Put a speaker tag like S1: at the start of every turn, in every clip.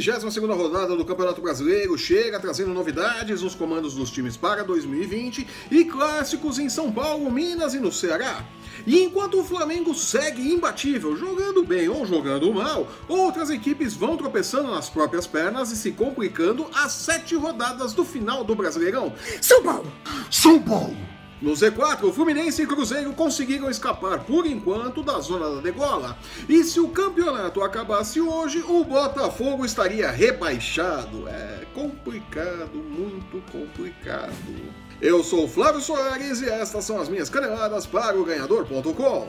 S1: 32 rodada do Campeonato Brasileiro chega trazendo novidades nos comandos dos times para 2020 e clássicos em São Paulo, Minas e no Ceará. E enquanto o Flamengo segue imbatível, jogando bem ou jogando mal, outras equipes vão tropeçando nas próprias pernas e se complicando às sete rodadas do final do Brasileirão.
S2: São Paulo!
S1: São Paulo! No Z4, o Fluminense e Cruzeiro conseguiram escapar por enquanto da zona da degola. E se o campeonato acabasse hoje, o Botafogo estaria rebaixado. É complicado, muito complicado. Eu sou Flávio Soares e estas são as minhas caneladas para o ganhador.com.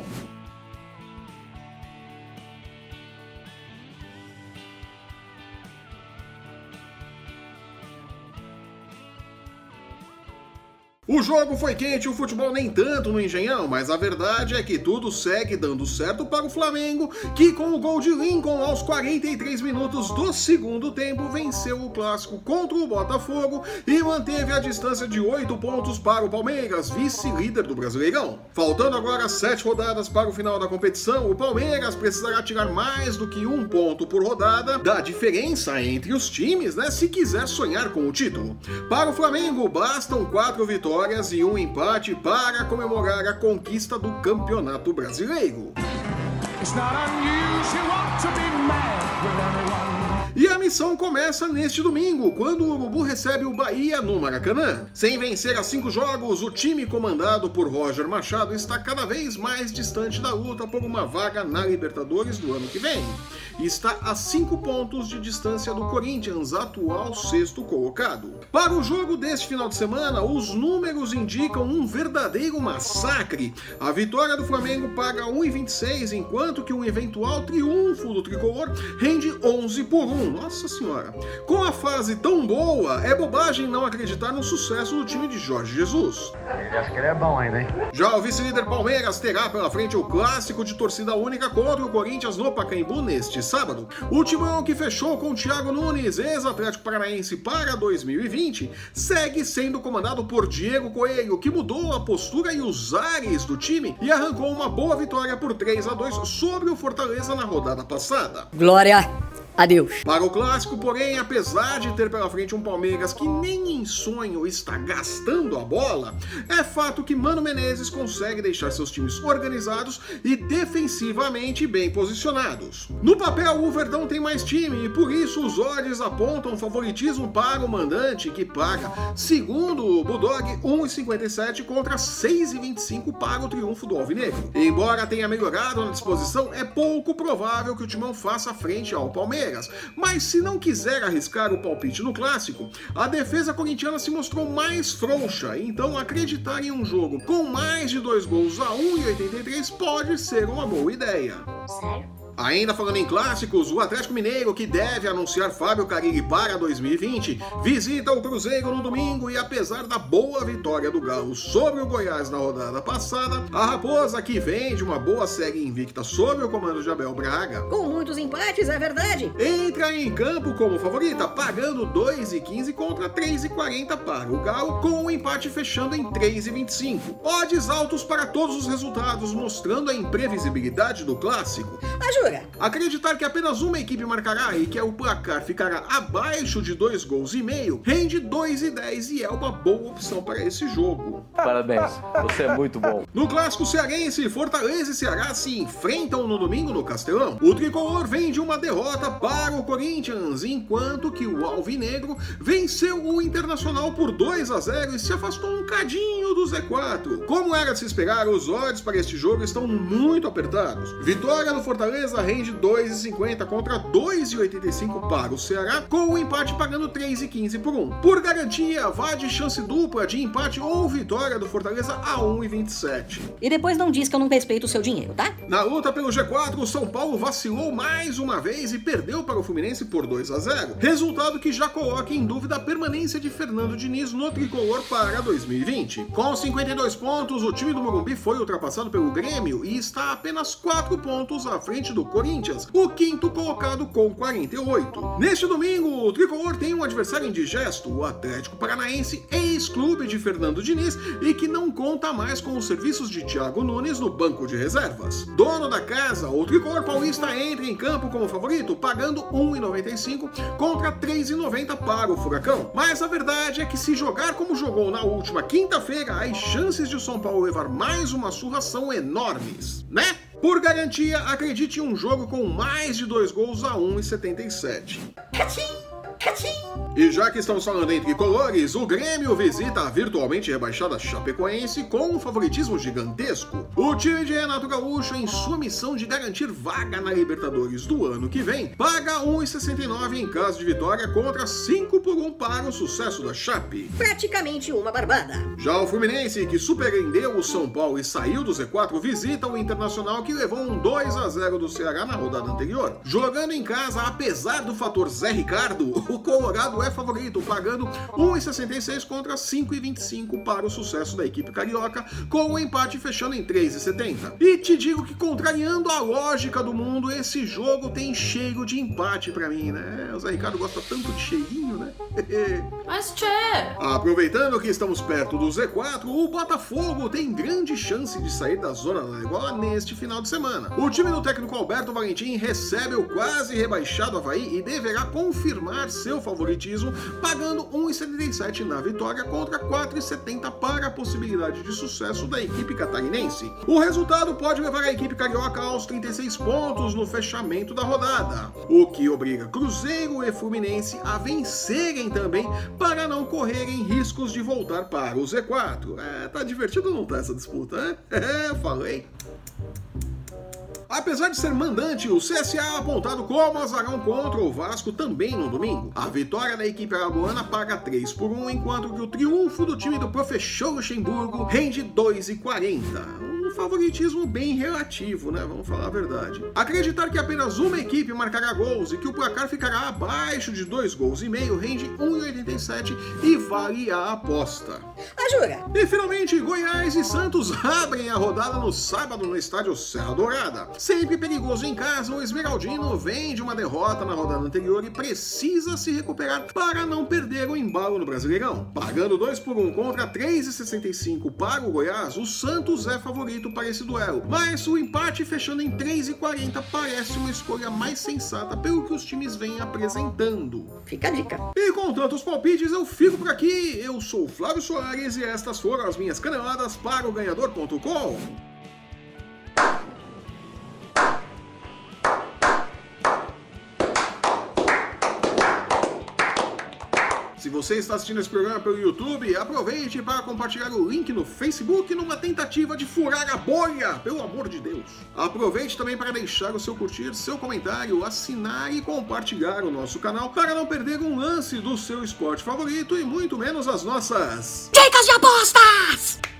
S1: O jogo foi quente, o futebol nem tanto no Engenhão, mas a verdade é que tudo segue dando certo para o Flamengo, que com o gol de Lincoln aos 43 minutos do segundo tempo venceu o clássico contra o Botafogo e manteve a distância de 8 pontos para o Palmeiras, vice-líder do Brasileirão. Faltando agora 7 rodadas para o final da competição, o Palmeiras precisará tirar mais do que um ponto por rodada da diferença entre os times, né, se quiser sonhar com o título. Para o Flamengo, bastam 4 vitórias vitórias e um empate para comemorar a conquista do Campeonato Brasileiro. E a missão começa neste domingo, quando o Urubu recebe o Bahia no Maracanã. Sem vencer a cinco jogos, o time comandado por Roger Machado está cada vez mais distante da luta por uma vaga na Libertadores do ano que vem. E está a cinco pontos de distância do Corinthians, atual sexto colocado. Para o jogo deste final de semana, os números indicam um verdadeiro massacre. A vitória do Flamengo paga 1,26, enquanto que um eventual triunfo do tricolor rende 11 por 1. Nossa senhora. Com a fase tão boa, é bobagem não acreditar no sucesso do time de Jorge Jesus.
S3: Acho que ele é bom ainda, hein?
S1: Já o vice-líder Palmeiras terá pela frente o clássico de torcida única contra o Corinthians no Pacaembu neste sábado. O timão que fechou com Thiago Nunes, ex-Atlético Paranaense para 2020, segue sendo comandado por Diego Coelho, que mudou a postura e os ares do time e arrancou uma boa vitória por 3 a 2 sobre o Fortaleza na rodada passada.
S2: Glória Adeus.
S1: Para o clássico, porém, apesar de ter pela frente um Palmeiras que nem em sonho está gastando a bola, é fato que Mano Menezes consegue deixar seus times organizados e defensivamente bem posicionados. No papel, o Verdão tem mais time e por isso os olhos apontam favoritismo para o mandante que paga, segundo o Bulldog, 1,57 contra 6,25 para o triunfo do Alvinegro. Embora tenha melhorado na disposição, é pouco provável que o Timão faça frente ao Palmeiras Palmeiras. Mas se não quiser arriscar o palpite no clássico, a defesa corintiana se mostrou mais frouxa, então acreditar em um jogo com mais de dois gols a 1,83 pode ser uma boa ideia.
S2: Sério?
S1: Ainda falando em clássicos, o Atlético Mineiro, que deve anunciar Fábio Carilli para 2020, visita o Cruzeiro no domingo e apesar da boa vitória do Galo sobre o Goiás na rodada passada, a Raposa, que vem de uma boa série invicta sob o comando de Abel Braga,
S2: Com muitos empates, é verdade.
S1: entra em campo como favorita, pagando 2,15 contra 3,40 para o Galo, com o empate fechando em 3,25. Odds altos para todos os resultados, mostrando a imprevisibilidade do clássico.
S2: A
S1: Acreditar que apenas uma equipe marcará e que o placar ficará abaixo de dois gols e meio rende 2,10 e é uma boa opção para esse jogo.
S3: Parabéns, você é muito bom.
S1: No clássico cearense, Fortaleza e Ceará se enfrentam no domingo no Castelão. O tricolor vem de uma derrota para o Corinthians, enquanto que o Alvinegro venceu o Internacional por 2 a 0 e se afastou um cadinho do Z4. Como era de se esperar, os odds para este jogo estão muito apertados. Vitória do Fortaleza rende 2,50 contra 2,85 para o Ceará, com o empate pagando 3,15 por 1. Por garantia, vá de chance dupla de empate ou vitória do Fortaleza a 1,27.
S2: E depois não diz que eu não respeito o seu dinheiro, tá?
S1: Na luta pelo G4, o São Paulo vacilou mais uma vez e perdeu para o Fluminense por 2 a 0. Resultado que já coloca em dúvida a permanência de Fernando Diniz no tricolor para 2020. Com 52 pontos, o time do Morumbi foi ultrapassado pelo Grêmio e está apenas 4 pontos à frente do do Corinthians, o quinto colocado com 48. Neste domingo, o Tricolor tem um adversário indigesto, o Atlético Paranaense, ex-clube de Fernando Diniz e que não conta mais com os serviços de Thiago Nunes no banco de reservas. Dono da casa, o Tricolor Paulista entra em campo como favorito, pagando 1,95 contra 3,90 para o Furacão. Mas a verdade é que se jogar como jogou na última quinta-feira, as chances de o São Paulo levar mais uma surra são enormes, né? Por garantia, acredite em um jogo com mais de dois gols a 1,77. E já que estamos falando entre colores, o Grêmio visita a virtualmente rebaixada Chapecoense com um favoritismo gigantesco. O time de Renato Gaúcho, em sua missão de garantir vaga na Libertadores do ano que vem, paga 1,69 em caso de vitória contra 5 por 1 para o sucesso da Chape.
S2: Praticamente uma barbada.
S1: Já o Fluminense, que surpreendeu o São Paulo e saiu do Z4, visita o Internacional que levou um 2 a 0 do Ceará na rodada anterior. Jogando em casa, apesar do fator Zé Ricardo, o Colorado é favorito, pagando 1,66 contra 5,25 para o sucesso da equipe carioca, com o empate fechando em 3,70. E te digo que, contrariando a lógica do mundo, esse jogo tem cheiro de empate para mim, né? O Zé Ricardo gosta tanto de cheirinho, né?
S4: Mas, tchê,
S1: Aproveitando que estamos perto do Z4, o Botafogo tem grande chance de sair da zona da degola neste final de semana. O time do técnico Alberto Valentim recebe o quase rebaixado Havaí e deverá confirmar seu favoritismo, pagando 1,77 na vitória contra 4,70 para a possibilidade de sucesso da equipe catarinense. O resultado pode levar a equipe carioca aos 36 pontos no fechamento da rodada, o que obriga Cruzeiro e Fluminense a vencerem também para não correrem riscos de voltar para o Z4. É, tá divertido não tá essa disputa, né? É, falei. Apesar de ser mandante, o CSA é apontado como azarão contra o Vasco também no domingo. A vitória da equipe alagoana paga 3 por 1, enquanto que o triunfo do time do professor Luxemburgo rende 2,40 um favoritismo bem relativo, né? Vamos falar a verdade. Acreditar que apenas uma equipe marcará gols e que o placar ficará abaixo de dois gols e meio rende 1,87 e vale a aposta.
S2: Jura?
S1: E finalmente, Goiás e Santos abrem a rodada no sábado no estádio Serra Dourada. Sempre perigoso em casa, o Esmeraldino vem de uma derrota na rodada anterior e precisa se recuperar para não perder o embalo no Brasileirão. Pagando 2 por 1 contra 3,65 para o Goiás, o Santos é favorito para esse duelo. Mas o empate fechando em 3,40 parece uma escolha mais sensata pelo que os times vêm apresentando.
S2: Fica a dica.
S1: E com tantos palpites, eu fico por aqui. Eu sou o Flávio Soares e estas foram as minhas caneladas para o ganhador.com. você está assistindo esse programa pelo YouTube, aproveite para compartilhar o link no Facebook numa tentativa de furar a bolha, pelo amor de Deus. Aproveite também para deixar o seu curtir, seu comentário, assinar e compartilhar o nosso canal para não perder um lance do seu esporte favorito e muito menos as nossas.
S2: Dicas de apostas!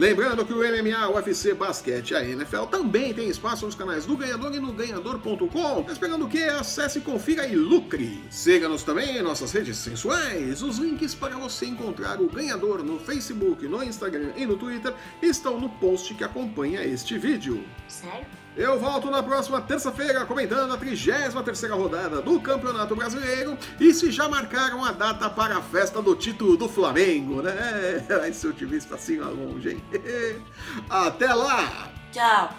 S1: Lembrando que o MMA, o UFC, basquete e a NFL também tem espaço nos canais do Ganhador e no ganhador.com. Tá esperando o quê? Acesse, confira e lucre. Siga-nos também em nossas redes sensuais. Os links para você encontrar o Ganhador no Facebook, no Instagram e no Twitter estão no post que acompanha este vídeo.
S4: sério?
S1: Eu volto na próxima terça-feira comentando a 33ª rodada do Campeonato Brasileiro e se já marcaram a data para a festa do título do Flamengo, né? Time está assim longe, hein? Até lá!
S4: Tchau.